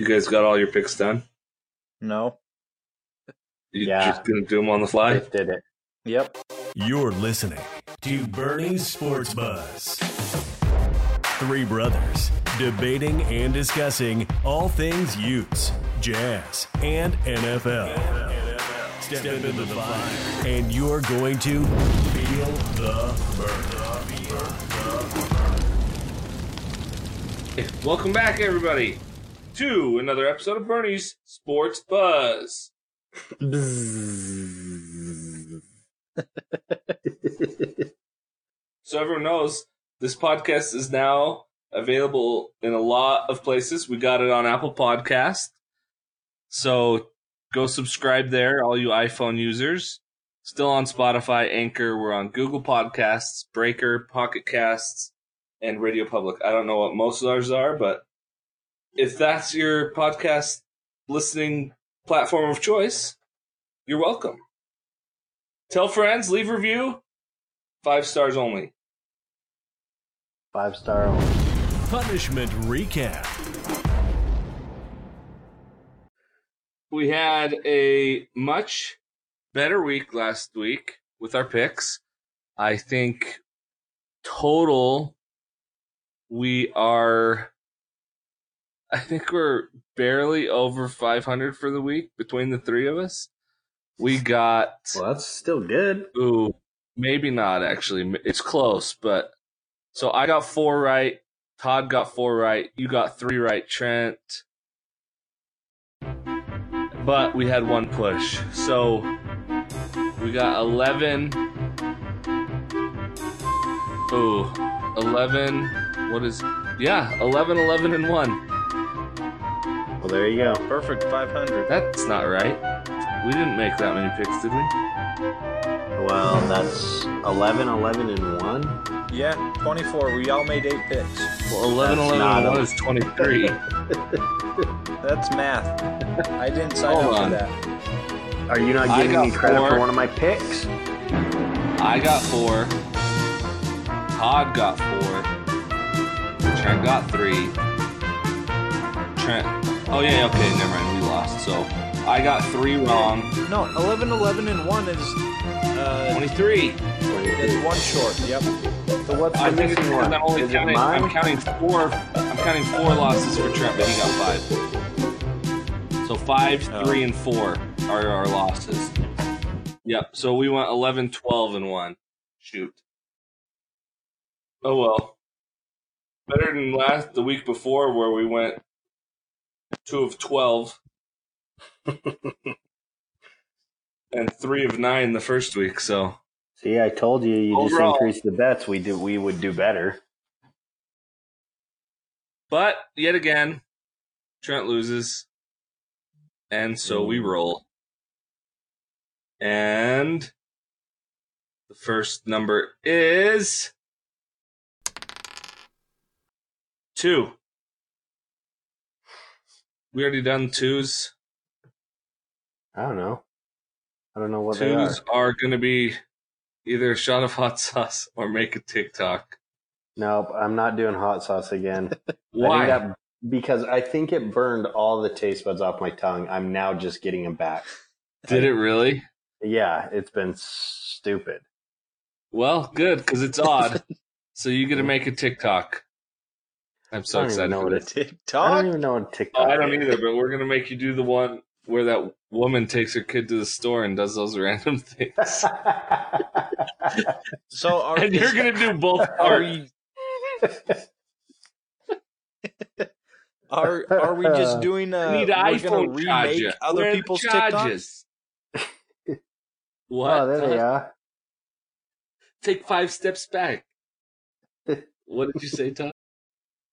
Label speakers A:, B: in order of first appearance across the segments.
A: You guys got all your picks done?
B: No.
A: You
C: Yeah.
A: just gonna do them on the fly?
C: Dave did it.
B: Yep.
D: You're listening to Bernie's Sports Buzz. Three brothers debating and discussing all things Utes, Jazz, and NFL. Step into the fire, and you're going to feel the burn.
A: Welcome back, everybody, to another episode of Bernie's Sports Buzz. So everyone knows this podcast is now available in a lot of places. We got it on Apple Podcast. So go subscribe there, all you iPhone users. Still on Spotify, Anchor. We're on Google Podcasts, Breaker, Pocket Casts, and Radio Public. I don't know what most of ours are, but if that's your podcast listening platform of choice, you're welcome. Tell friends, leave review. Five stars only.
C: Five star only.
D: Punishment recap.
A: we had a much better week last week with our picks. I think total we are I think we're barely over 500 for the week between the three of us. We got
C: Well, that's still good.
A: ooh, maybe not actually. It's close, but so I got 4 right, Todd got 4 right, you got 3 right, Trent but we had one push. So we got 11. Ooh, 11. What is. Yeah, 11, 11, and 1.
C: Well, there you go.
B: Perfect 500.
A: That's not right. We didn't make that many picks, did we?
C: Well, that's 11, 11, and 1.
B: Yeah, 24. We all made eight picks.
A: Well, 11,
C: That's
A: 11,
C: not
A: and
C: a-
A: is 23.
B: That's math. I didn't sign
A: Hold
B: up
A: on.
B: for that.
C: Are you not
A: I
C: giving me credit
A: four.
C: for one of my picks?
A: I got 4. Todd got 4. Trent got 3. Trent. Oh, yeah, okay, never mind. We lost. So I got 3 wrong.
B: No, 11, 11, and 1 is uh,
A: 23.
B: is one short. Yep.
C: So what's the
A: I think it's
C: missing
A: because
C: one?
A: I'm only
C: Is it
A: counting. I'm counting four. I'm counting four losses for Trent, but he got five. So five,
B: Oh.
A: three, and four are our losses. Yep. So we went 11, 12, and one. Shoot. Oh well. Better than last the week before where we went two of twelve and three of nine the first week. So
C: See, I told you, you just
A: Overall.
C: increase the bets. We do, we would do better.
A: But yet again, Trent loses. And so we mm. roll. And the first number is two. We already done twos.
C: I don't know. I don't know what they are.
A: Twos are going to be either a shot of hot sauce or make a TikTok.
C: Nope, I'm not doing hot sauce again.
A: Why?
C: think that because I think it burned all the taste buds off my tongue. I'm now just getting them back.
A: Did it really?
C: Yeah, it's been stupid.
A: Well, good because it's odd. so you get to make a TikTok. I'm so
C: I don't even
A: excited
C: know
A: for
C: what
A: this.
C: I don't even know what TikTok.
A: Oh, I don't
C: is.
A: either, but we're gonna make you do the one where that woman takes her kid to the store and does those random things.
B: So are,
A: and you're gonna do both
B: are you are are we just doing uh
A: I need
B: we're
A: iPhone
B: gonna
A: charger.
B: remake other
A: Where
B: people's TikToks?
A: charges? what?
C: oh, there they are.
A: Take five steps back. what did you say, Todd?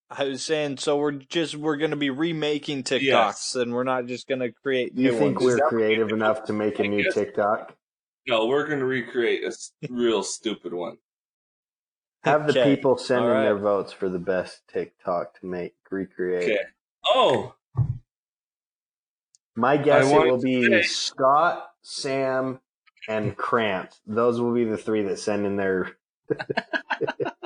B: I was saying so we're just we're gonna be remaking TikToks
A: Yes.
B: and we're not just gonna create
C: You
B: new
C: think
B: ones.
C: we're creative enough to make a
A: I
C: new
A: guess-
C: TikTok?
A: No, we're gonna recreate a real stupid one.
C: Have the people send in
B: all
C: their votes for the best TikTok to make recreate.
A: Okay. Oh,
C: My guess it will be
A: say-
C: Scott, Sam, and Krant. Those will be the three that send in their.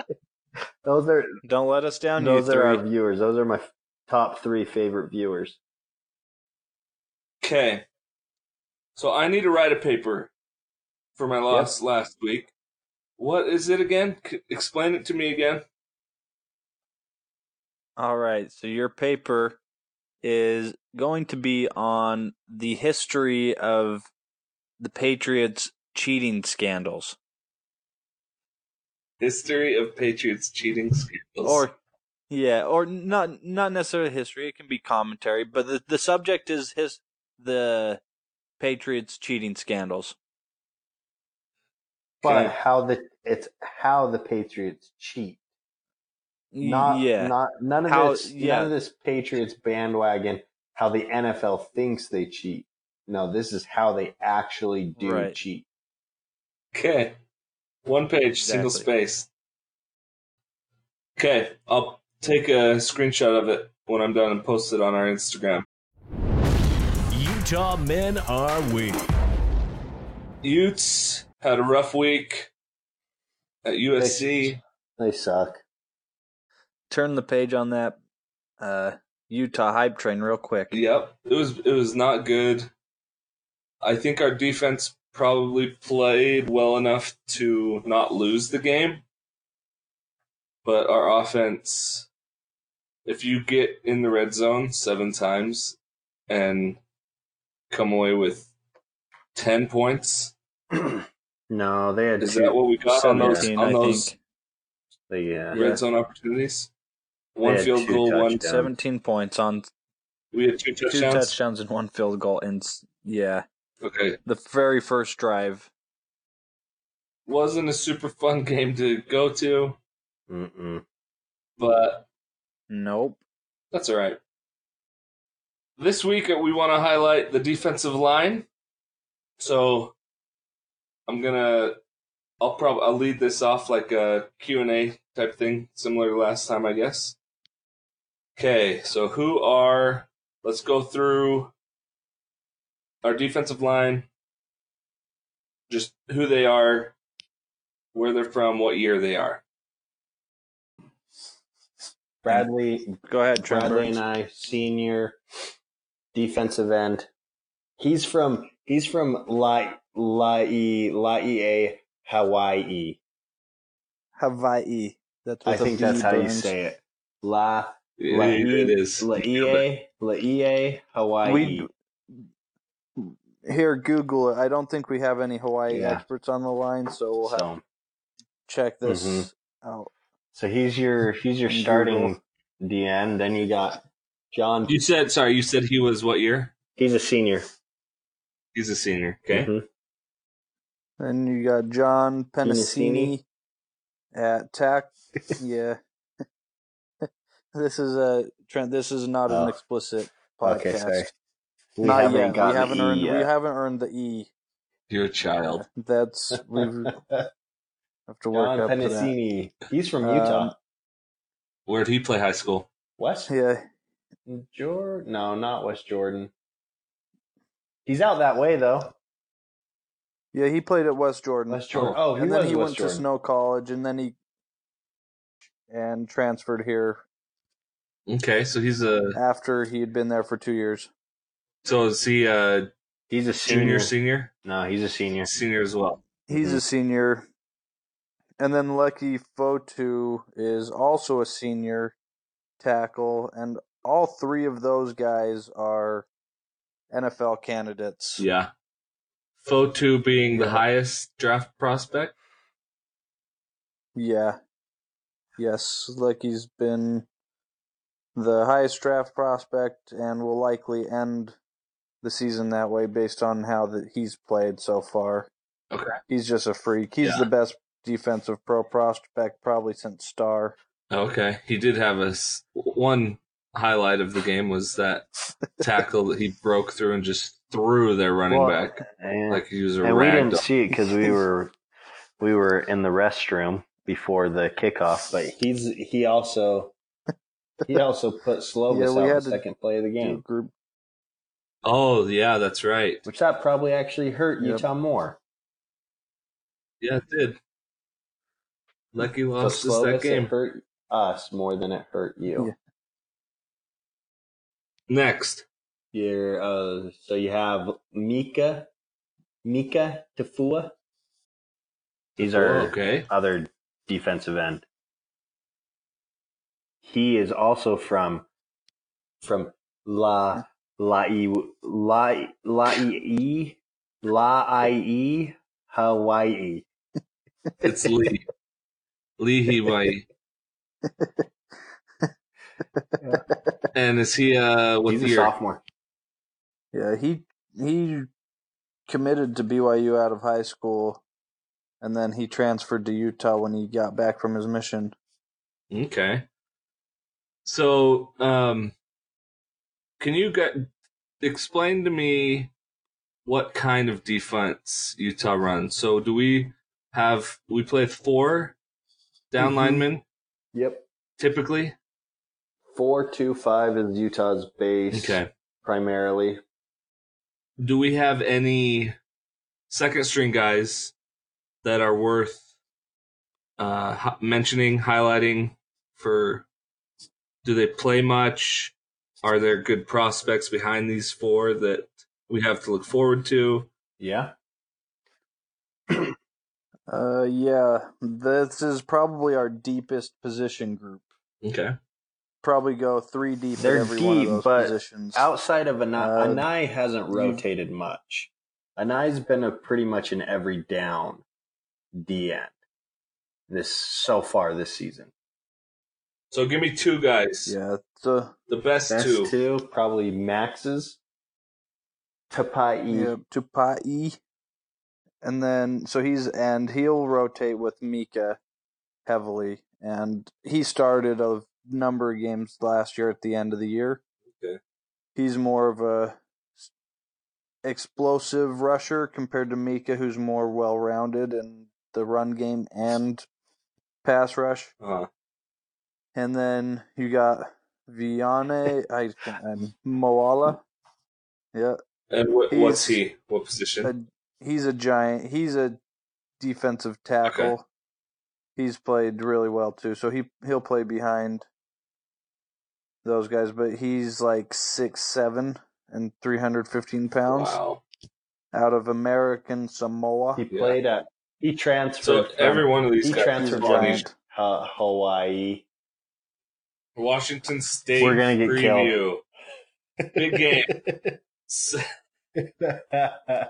C: those are
B: Don't let us down,
C: those are
B: three.
C: our viewers. Those are my f- top three favorite viewers.
A: Okay. So I need to write a paper for my loss last week. What is it again? C- explain it to me again.
B: All right. So your paper is going to be on the history of the Patriots cheating scandals.
A: History of Patriots cheating scandals.
B: Or yeah, or not not necessarily history, it can be commentary, but the the subject is his the Patriots cheating scandals.
C: But
A: Okay.
C: how the it's how the Patriots cheat. Not
B: yeah.
C: not none of
B: How-
C: this
B: yeah.
C: none of this Patriots bandwagon how the NFL thinks they cheat. No, this is how they actually do
B: Right.
C: cheat.
A: Okay. One page, single space. Okay, I'll take a screenshot of it when I'm done and post it on our Instagram.
D: Utah men are we.
A: Utes had a rough week at USC.
C: They suck.
B: Turn the page on that uh Utah hype train real quick.
A: Yep, it was it was not good. I think our defense probably played well enough to not lose the game, but our offense, if you get in the red zone seven times and come away with ten points,
C: no, they had
A: is
C: two,
A: that what we got on those
B: 17,
A: on
B: I
A: those
B: think.
C: they, yeah.
A: red zone opportunities? One field
C: two
A: goal, one.
C: touchdowns.
B: 17 points on
A: We had two touchdowns.
B: two
A: touchdowns.
B: touchdowns and one field goal and yeah,
A: Okay,
B: the very first drive.
A: wasn't a super fun game to go to,
C: Mm-mm.
A: but
B: Nope.
A: That's all right. This week uh, we want to highlight the defensive line. So I'm gonna, I'll probably I'll lead this off like a Q and A type thing, similar to last time, I guess. Okay, so who are? Let's go through our defensive line. Just who they are, where they're from, what year they are.
C: Bradley
B: Go ahead, Trent
C: Bradley
B: Burns.
C: and I, senior defensive end. He's from he's from La Laie Laie Hawaii.
B: Hawaii. That's
C: I think
B: V,
C: that's how you say it. La
A: Yeah,
C: Laie
A: it is.
C: Laie Laie Hawaii.
B: We- Here, Google it. I don't think we have any Hawaii
C: Yeah.
B: experts on the line, so we'll have to check this
C: Mhm.
B: out.
C: so he's your he's your
B: Google.
C: starting DN. Then you got John.
A: You said sorry. You said he was what year?
C: He's a senior.
A: He's a senior. Okay.
C: Mhm.
B: Then you got John Penisini at tack. yeah. this is a Trent. This is not
C: Oh.
B: an explicit podcast.
C: Okay, sorry. We
B: not
C: haven't
B: yet.
C: got
B: We haven't
C: E
B: earned. We haven't earned the E.
A: You're a child.
B: That's we have to work
C: John
B: up to that.
C: Penisini. He's from
B: Um,
C: Utah.
A: Where'd he play high school?
C: West
B: Yeah,
C: Jordan? No, not West Jordan. He's out that way though.
B: yeah. He played at West Jordan.
C: West Jordan. Oh, he
B: and then he
C: West
B: went
C: Jordan.
B: to Snow College, and then he and transferred here
A: Okay, so he's a.
B: after he had been there for two years.
A: So is he a
C: He's a
A: junior,
C: senior.
A: senior,
C: No, he's a senior.
A: senior as well?
B: He's
C: Mhm.
B: a senior. And then Leki Fotu is also a senior tackle, and all three of those guys are NFL candidates.
A: Yeah. Fotu being the highest draft prospect.
B: Yeah. Yes, Leki's been the highest draft prospect and will likely end the season that way based on how that he's played so far.
A: Okay.
B: He's just a freak. He's
A: Yeah.
B: the best defensive pro prospect probably since Star.
A: Okay, he did have a s- one highlight of the game was that tackle that he broke through and just threw their running
C: Well,
A: back
C: And,
A: like he was a
C: and we didn't
A: doll.
C: see it because we were we were in the restroom before the kickoff. But he's he also he also put Slovis
B: Yeah,
C: out the second play of the game,
B: Group.
A: Oh yeah, that's right.
C: which that probably actually hurt
B: Yep.
C: Utah more.
A: Yeah, it did. Leki
C: So
A: lost us
C: Slovis
A: that
C: it
A: game.
C: hurt us more than it hurt you.
B: Yeah.
A: Next,
C: You're, uh, so you have Mika, Mika Tafua. He's our
A: Oh, okay.
C: other defensive end. He is also from from La La I La La I La I Hawaii.
A: It's Lee. Lee Hiwai. And is he uh what
C: He's a
A: year?
C: sophomore.
B: Yeah, he he committed to BYU out of high school, and then he transferred to Utah when he got back from his mission.
A: Okay. So, um, can you get, explain to me what kind of defense Utah runs? So, do we have we play four down
C: Mhm.
A: linemen
C: Yep.
A: typically?
C: Four two five is Utah's base
A: Okay.
C: primarily.
A: Do we have any second string guys that are worth uh, mentioning, highlighting for? Do they play much? Are there good prospects behind these four that we have to look forward to?
C: Yeah.
B: Uh, yeah, this is probably our deepest position group.
A: Okay.
B: Probably go three deep
C: They're
B: at every one of
C: deep,
B: those
C: but
B: positions.
C: Outside of Anae,
B: Uh,
C: Anae hasn't
B: you-
C: rotated much. Anae's been a pretty much in every down DN this so far this season.
A: So give me two guys.
B: yeah, so
A: The best,
C: Best
A: two.
C: two, probably Max's. Tupai.
B: yeah, Tupai, and then so he's and he'll rotate with Mika heavily, and he started a number of games last year at the end of the year.
A: Okay.
B: He's more of a explosive rusher compared to Mika, who's more well-rounded in the run game and pass rush.
A: Uh,
B: And then you got Viane I, and Moala. Yeah,
A: and what, what's he? What position?
B: a, he's a giant. He's a defensive tackle.
A: Okay.
B: He's played really well too. So he he'll play behind those guys, but he's like six seven and three hundred fifteen pounds
A: wow.
B: out of American Samoa.
C: He
A: Yeah.
C: played at. He transferred.
A: So
C: from-
A: every one of these
C: he
A: guys
C: transferred
A: is
C: from
A: funny.
C: Hawaii.
A: Washington State
C: We're gonna get
A: preview. Big game.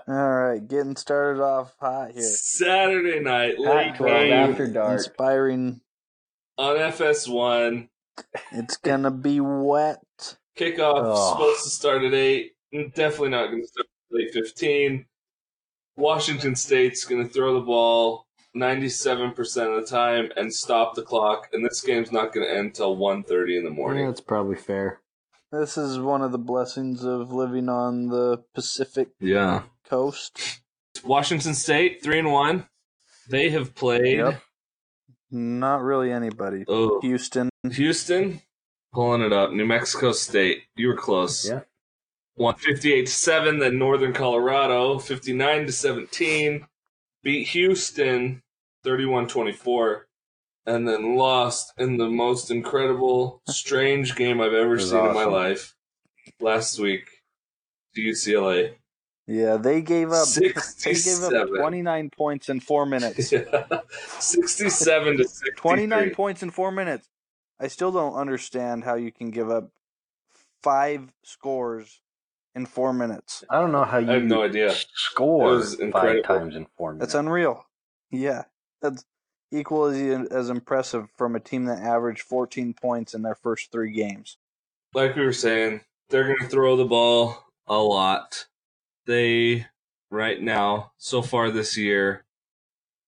B: All right, getting started off hot here.
A: Saturday night, late
C: Pac 12
A: game
C: after dark.
B: Inspiring.
A: on FS1.
B: It's gonna be wet.
A: Kickoff
C: Oh.
A: supposed to start at eight. Definitely not going to start at eight fifteen. Washington State's going to throw the ball ninety seven percent of the time and stop the clock. And this game's not going to end till 1.30 in the
C: Yeah,
A: morning.
C: that's probably fair.
B: This is one of the blessings of living on the Pacific
A: Yeah.
B: coast.
A: Washington State three and one. They have played.
B: Yep. Not really anybody.
A: Oh,
B: Houston.
A: Houston, pulling it up. New Mexico State, you were close.
C: Yeah.
A: Won 58 to 7, then Northern Colorado, 59 to 17. Beat Houston 31 24. And then lost in the most incredible, strange game I've ever seen in my life last week to UCLA.
B: Yeah, they gave up. They gave up 29 points in four minutes.
A: Yeah. 67 to 63.
B: 29 points in four minutes. I still don't understand how you can give up five scores in four minutes.
C: I don't know how you
A: I have no idea.
C: score
A: It was
C: five times in four minutes.
B: That's unreal. Yeah, that's equally as impressive from a team that averaged 14 points in their first three games.
A: like we were saying, they're going to throw the ball a lot. They, right now, so far this year,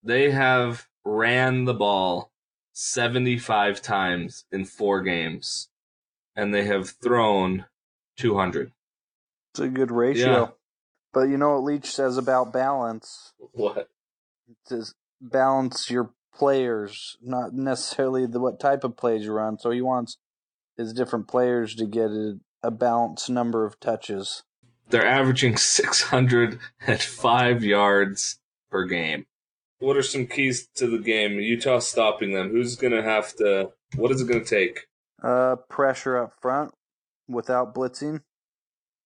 A: they have ran the ball 75 times in four games, and they have thrown 200.
B: It's a good ratio.
A: Yeah.
B: But you know what Leach says about balance?
A: What?
B: It says balance your players, not necessarily the what type of plays you run. So he wants his different players to get a, a balanced number of touches.
A: They're averaging 605 yards per game. What are some keys to the game? Utah stopping them. Who's going to have to, what is it going to take?
B: Uh, pressure up front without blitzing.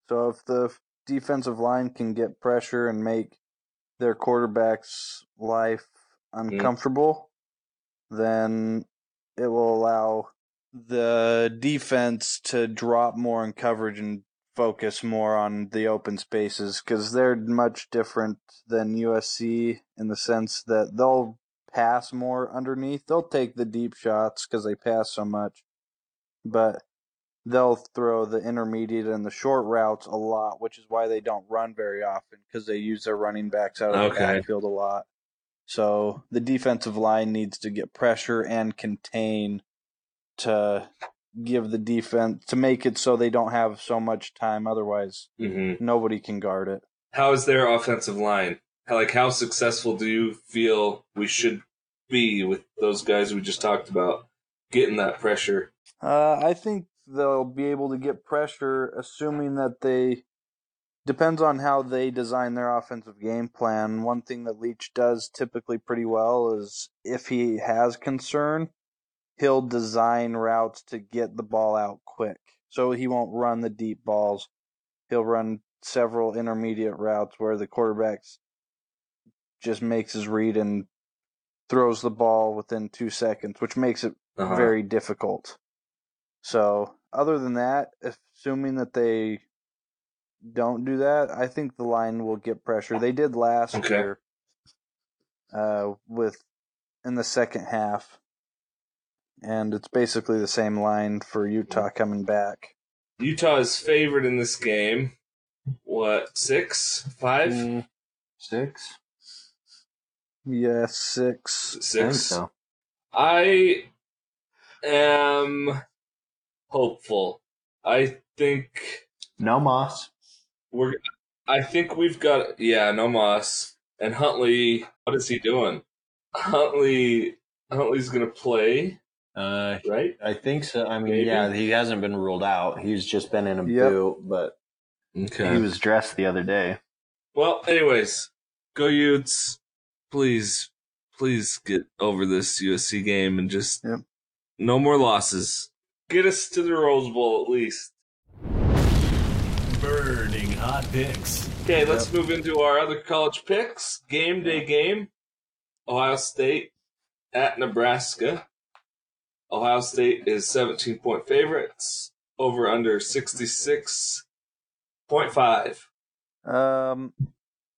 B: So if the defensive line can get pressure and make their quarterback's life mm. uncomfortable, then it will allow the defense to drop more in coverage and focus more on the open spaces because they're much different than USC in the sense that they'll pass more underneath. They'll take the deep shots because they pass so much, but they'll throw the intermediate and the short routes a lot, which is why they don't run very often because they use their running backs out of the
A: Okay.
B: backfield a lot. So the defensive line needs to get pressure and contain to give the defense to make it so they don't have so much time. Otherwise,
A: hmm
B: nobody can guard it.
A: How is their offensive line? How, like, how successful do you feel we should be with those guys we just talked about getting that pressure?
B: Uh, I think they'll be able to get pressure, assuming that they depends on how they design their offensive game plan. One thing that Leach does typically pretty well is if he has concern, he'll design routes to get the ball out quick. So he won't run the deep balls. He'll run several intermediate routes where the quarterback's just makes his read and throws the ball within two seconds, which makes it
A: Uh-huh.
B: very difficult. So, other than that, assuming that they don't do that, I think the line will get pressure. They did last
A: Okay.
B: year uh, with in the second half, and it's basically the same line for Utah coming back.
A: Utah is favored in this game. What, six? Five?
B: Mm,
C: Six?
B: yeah, six.
C: I think
A: Six?
C: so.
A: I am hopeful. I think
C: No Moss.
A: we're. I think we've got. Yeah, no Moss and Huntley. What is he doing? Huntley. Huntley's gonna play,
C: Uh,
A: right?
C: I think so. I mean,
A: Maybe.
C: yeah, he hasn't been ruled out. He's just been in a
B: Yep.
C: boot, but
A: Okay.
C: he was dressed the other day.
A: Well, anyways, go Utes. Please, please get over this USC game and just
B: Yep.
A: no more losses. Get us to the Rose Bowl at least.
D: Burning hot picks.
A: Okay, let's move into our other college picks. Game day game. Ohio State at Nebraska. Ohio State is 17 point favorites. Over under 66.5.
B: Um,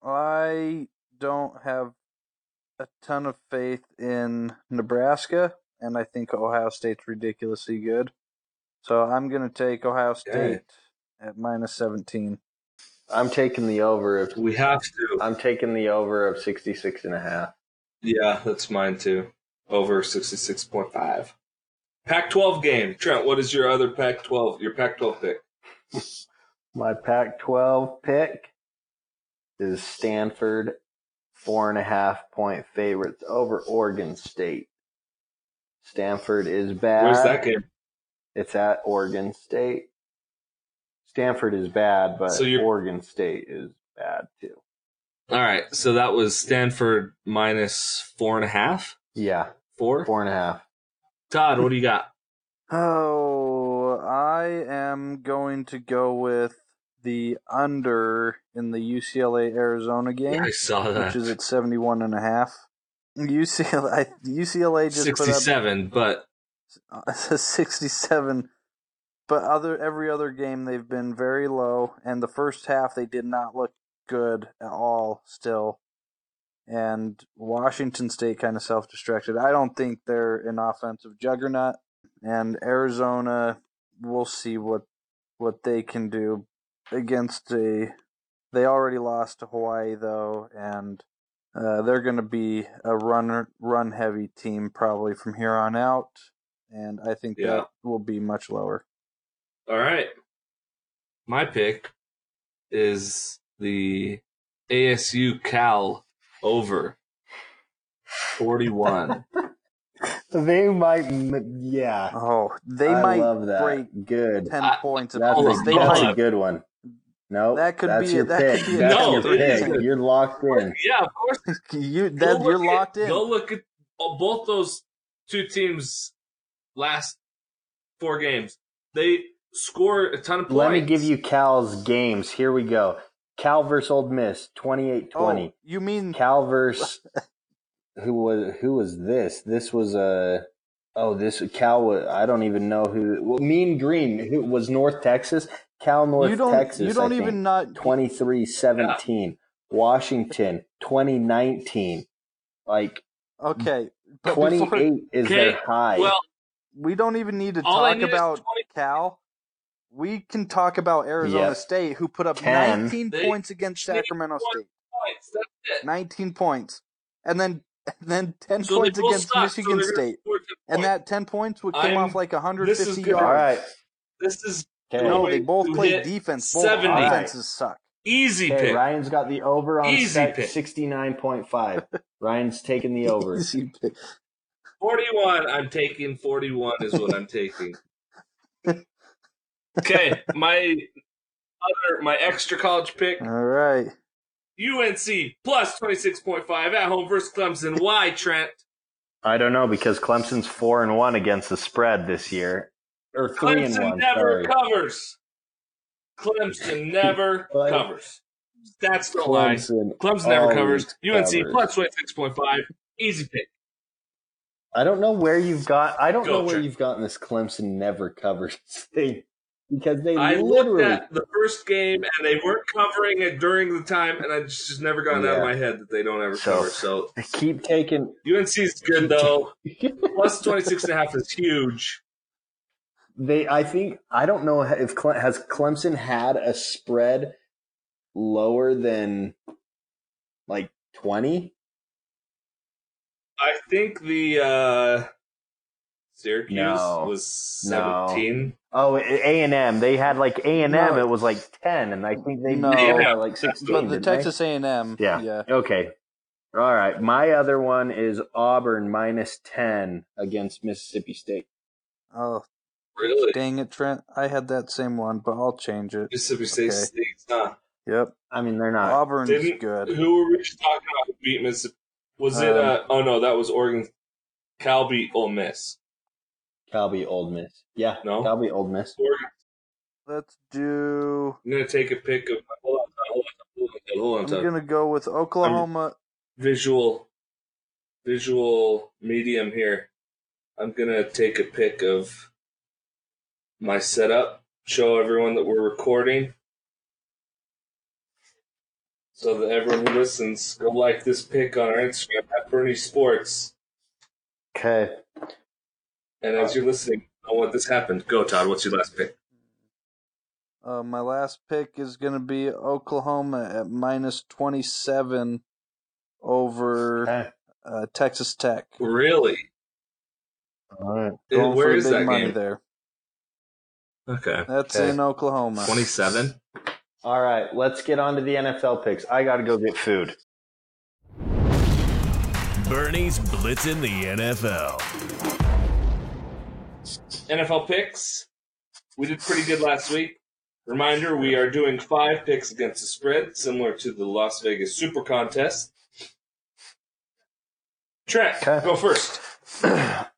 B: I don't have a ton of faith in Nebraska, and I think Ohio State's ridiculously good. So I'm going to take Ohio State
A: Okay.
B: at minus 17.
C: I'm taking the over of
A: We have to.
C: I'm taking the over of 66 and a half.
A: Yeah, that's mine too. Over 66.5. Pac 12 game. Trent, what is your other Pac 12, your Pac 12 pick?
C: My Pac-12 pick is Stanford, four and a half point favorites over Oregon State. Stanford is bad.
A: Where's that game?
C: It's at Oregon State. Stanford is bad, but
A: So
C: Oregon State is bad too.
A: All right, so that was Stanford minus four and a half?
C: Yeah,
A: Four?
C: four and a half.
A: Todd, what do you got?
B: Oh, I am going to go with the under in the UCLA Arizona game,
A: I saw that, which
B: is at 71 and a half. UCLA, UCLA just put up
A: 67, but
B: 67 but other every other game they've been very low and the first half they did not look good at all still and Washington State kind of self-destructed. I don't think they're an offensive juggernaut and Arizona we'll see what what they can do against a they already lost to Hawaii though and uh, they're going to be a runner run heavy team probably from here on out and I think
A: Yeah.
B: that will be much lower.
A: all right. My pick is the ASU Cal over 41.
C: They might, yeah.
B: Oh, they
C: I
B: might
C: love that.
B: break
C: Good.
B: ten
A: I-
B: points at
C: That's, a.
B: They
C: that's
B: might
C: a good one. No,
B: That could
C: that's
B: be-
C: your
B: that could
C: pick.
B: be a
C: That's
A: No,
C: your pick. You're locked in.
A: yeah, of course.
B: you that, you're
A: look at-
B: locked in.
A: Go look at oh, both those two teams' last four games. They score a ton of points.
C: Let me give you Cal's games. Here we go. Cal versus Ole Miss, 28-20.
B: Oh, you mean
C: Cal versus who was who was this? This was a oh this Cal was I don't even know who. Well, Mean Green who was North Texas. Cal North
B: you don't
C: Texas.
B: you don't
C: I
B: even
C: think.
B: not
C: 23-17. Washington 2019. Like
B: okay.
C: 28
B: before,
C: is
A: Okay,
C: their high.
A: Well,
B: we don't even need to
A: all
B: talk about
A: 20
B: Cal. We can talk about Arizona
C: Yep.
B: State, who put up
C: 10.
B: 19
A: They-
B: points against Sacramento State.
A: points. That's it.
B: 19 points, and then and then 10
A: So
B: points against
A: suck, so
B: Michigan
A: they're
B: State, and that 10 points would come
A: I'm-
B: off like 150 yards.
C: All right.
A: This is
C: Okay.
B: No, they both play
A: hit
B: defense. Both
A: 70.
B: offenses suck.
A: easy
C: Okay,
A: pick.
C: Ryan's got the over on
A: Easy
C: set
A: pick.
C: 69.5. Ryan's taking the over.
B: Easy pick.
A: 41. I'm taking 41 is what I'm taking. Okay, my other my extra college pick
B: All right.
A: UNC plus 26.5 at home versus Clemson. Why, Trent?
C: I don't know because Clemson's 4 and 1 against the spread this year. Or 3 and
A: Clemson
C: 1.
A: never
C: sorry.
A: covers. Clemson never
C: Like-
A: covers. That's the lie.
C: Clemson.
A: Clemson never covers. UNC
C: covers.
A: plus 26.5. Easy pick.
C: I don't know where you've got I don't
A: Go,
C: know where
A: Trent.
C: you've gotten this Clemson never covers thing because they
A: I
C: literally
A: looked at the first game and they weren't covering it during the time, and I just, just never gotten out of my head that they don't ever
C: So-
A: cover. So I
C: keep taking
A: UNC's good though. Plus 26 and a half is huge.
C: They, I think, I don't know if Cle- has Clemson had a spread lower than like twenty.
A: I think the uh, Syracuse
C: No.
A: was
C: No.
A: 17.
C: Oh, A and M. They had like A and M.
B: No.
C: It was like ten, and I think they
B: No.
C: beat them by like sixteen.
B: But the? Texas A&M.
C: Yeah.
B: Yeah.
C: Okay. All right. My other one is Auburn minus ten against Mississippi State.
B: Oh,
A: Really?
B: dang it, Trent. I had that same one, but I'll change it.
A: Mississippi State
B: Okay.
A: State's not.
B: Yep.
C: I mean, they're not.
B: Auburn's
A: Didn't,
B: good.
A: Who were we just talking about beat Mississippi? Was it,
B: Um,
A: uh, oh no, that was Oregon. Cal beat Ole Miss.
C: Cal beat Ole Miss. Yeah.
A: No?
C: Cal beat Ole Miss.
A: Oregon.
B: Let's do.
A: I'm going to take a pick of, hold on, hold on, hold on, hold on,
B: I'm
A: hold
B: gonna go with Oklahoma.
A: visual visual medium here. I'm gonna take a pic of my setup, show everyone that we're recording. So that everyone who listens go like this pic on our Instagram at Bernie Sports.
C: Okay.
A: And as you're listening, know what this happened. Go Todd, what's your last pick?
B: Uh, my last pick is gonna be Oklahoma at minus 27 over
C: Okay.
B: uh, Texas Tech.
A: Really?
C: All right.
B: Going
A: Where
B: for
A: is
B: big
A: that
B: money
A: game?
B: there.
A: Okay.
B: That's
C: Okay.
B: in Oklahoma.
A: Twenty seven?
C: All right. Let's get on to the NFL picks. I got to go get food.
D: Bernie's blitzing the NFL.
A: NFL picks. We did pretty good last week. Reminder, we are doing five picks against the spread, similar to the Las Vegas Super Contest. Trent,
C: Okay.
A: go first.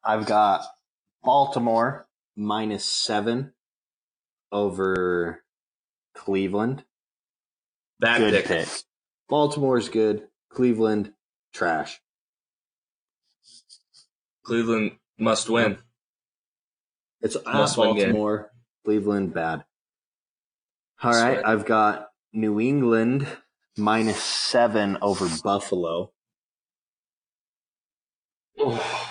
C: I've got Baltimore minus seven over Cleveland.
A: Bad
C: good
A: pick.
C: pick. Baltimore's good. Cleveland, trash.
A: Cleveland must win.
C: It's at
A: Must ah, win game.
C: Baltimore. Cleveland, bad. All
A: That's
C: right.
A: right.
C: I've got New England minus seven over Buffalo.
A: Oh,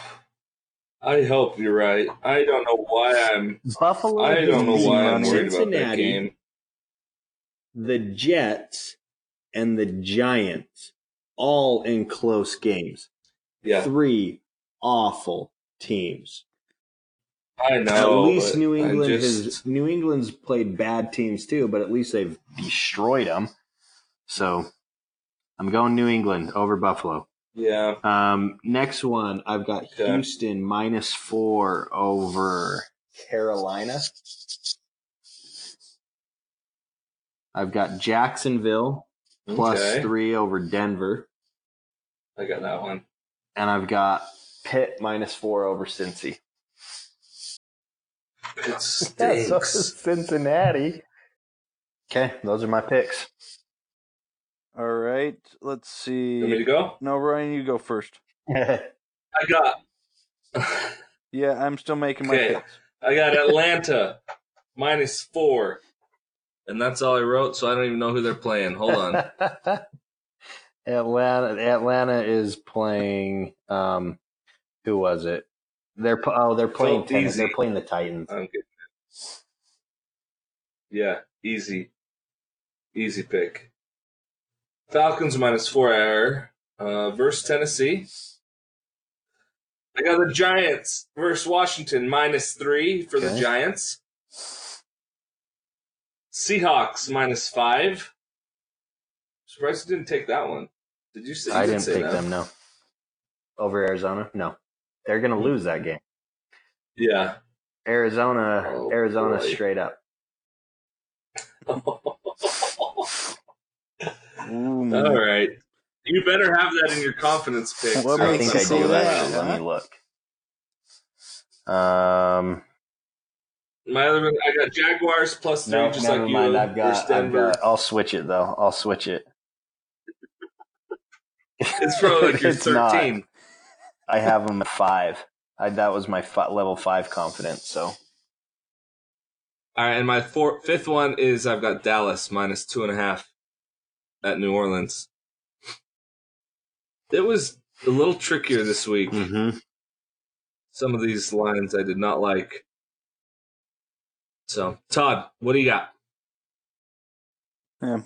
A: I hope you're right. I don't know why I'm.
C: Buffalo.
A: I don't know why I'm
B: Cincinnati.
A: worried about that game.
C: The Jets and the Giants all in close games.
A: Yeah,
C: Three awful teams.
A: I know.
C: at least New England
A: just-
C: has New England's played bad teams too, but at least they've destroyed them. So I'm going New England over Buffalo.
A: Yeah,
C: Um, next one, I've got
A: Okay.
C: Houston minus four over Carolina. I've got Jacksonville plus
A: okay.
C: three over Denver,
A: I got that one.
C: and I've got Pitt minus four over Cincy.
A: It
C: Yeah,
A: stinks.
C: so Cincinnati. Okay, those are my picks.
B: All right. Let's
A: You want me to
B: see.
A: go?
B: No, Ryan, you go first.
A: I got.
B: Yeah, I'm still making my
A: Okay.
B: picks.
A: I got Atlanta minus four, and that's all I wrote. So I don't even know who they're playing. Hold on.
C: Atlanta. Atlanta is playing. Um, who was it? They're oh they're playing.
A: Easy.
C: they're playing the Titans.
A: I'm. Yeah, easy, easy pick. Falcons minus four hour uh, versus Tennessee. I got the Giants versus Washington minus three for the Giants. Seahawks minus five. Surprised you didn't take that one. Did you say? You
C: I
A: did
C: didn't
A: say
C: pick
A: that.
C: them. No, over Arizona. No, they're gonna lose that game.
A: Yeah.
C: Arizona.
A: Oh,
C: Arizona
A: boy.
C: straight up.
B: Ooh,
A: All right. You better have that in your confidence picks.
B: What
A: or
C: I think I do.
B: that,
C: Actually, let me look. Um,
A: My other one, I got Jaguars plus three,
C: no,
A: just
C: never
A: like you.
C: I've got, I've
A: Denver.
C: got. I'll switch it though. I'll switch it.
A: It's probably like you're
C: It's not.
A: 13.
C: I have them at five. I, that was my fi- level five confidence. So
A: All right, and my four, fifth one is I've got Dallas minus two and a half at New Orleans. It was a little trickier this week.
C: mm-hmm.
A: Some of these lines I did not like. So, Todd, what do you got?
B: Yeah.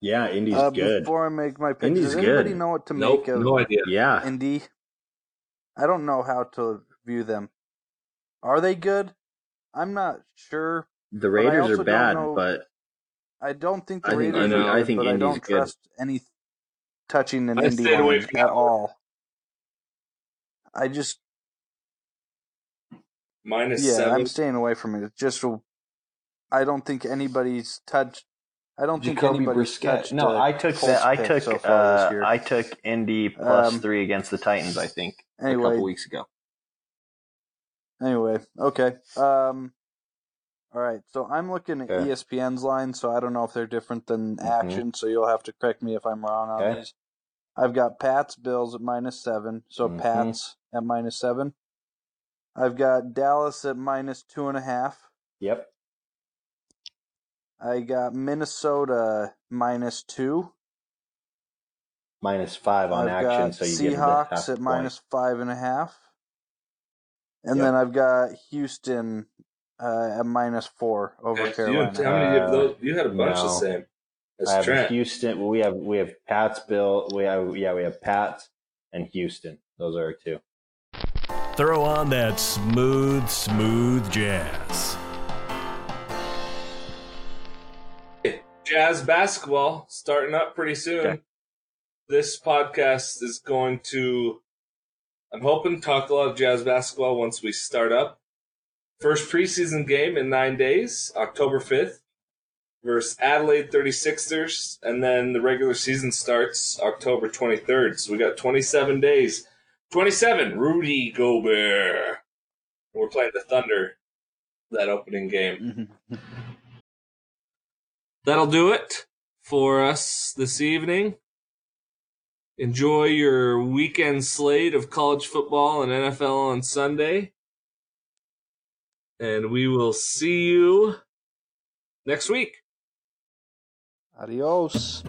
C: yeah, Indy's
B: Uh,
C: good.
B: before I make my picks,
C: Indy's
B: does anybody
C: good.
B: know what to
A: Nope,
B: make of
A: no idea.
C: yeah,
B: Indy? I don't know how to view them. Are they good? I'm not sure.
C: the Raiders
B: also
C: are bad,
B: know-
C: but
B: I don't think the
C: I think-
B: Raiders
A: I know.
B: are
A: I
C: think
B: but I
C: Indy's
B: don't
C: good.
B: trust any touching an Indy
A: stayed away
B: line
A: from
B: at all. I just
A: Minus
B: yeah,
A: seven.
B: I'm staying away from it. It's just I don't think anybody's touched. I don't think
C: Jacoby
B: anybody's
C: Brissett.
B: touched.
C: No,
B: uh,
C: I took
B: Colts
C: that. I took.
B: so far this
C: uh,
B: year.
C: I took Indy plus
B: Um,
C: three against the Titans. I think a
B: anyway,
C: couple weeks ago.
B: Anyway, okay. Um, all right. So I'm looking at
C: Okay.
B: ESPN's line, so I don't know if they're different than
C: Mhm.
B: Action. So you'll have to correct me if I'm wrong on
C: Okay.
B: these. I've got Pats Bills at minus seven, so
C: Mhm.
B: Pats at minus seven. I've got Dallas at minus two and a half.
C: Yep.
B: I got Minnesota minus two.
C: Minus five on
B: I've
C: action,
B: got
C: so you get the half
B: Seahawks at
C: point.
B: minus five and a half. And
C: Yep.
B: then I've got Houston uh, at minus four over
A: Okay, so you,
B: Carolina.
A: how many of those? You had a bunch the same as
C: I have
A: Trent.
C: Houston. We have we have Pats, Bill. We have yeah, we have Pats and Houston. Those are our two.
D: Throw on that smooth, smooth jazz.
A: Jazz basketball starting up pretty soon.
B: Okay.
A: This podcast is going to, I'm hoping, talk a lot of jazz basketball once we start up. First preseason game in nine days, October 5th, versus Adelaide 36ers. And then the regular season starts October 23rd. So we got 27 days. 27, Rudy Gobert. We're playing the Thunder that opening game. That'll do it for us this evening. Enjoy your weekend slate of college football and NFL on Sunday. And we will see you next week.
B: Adios.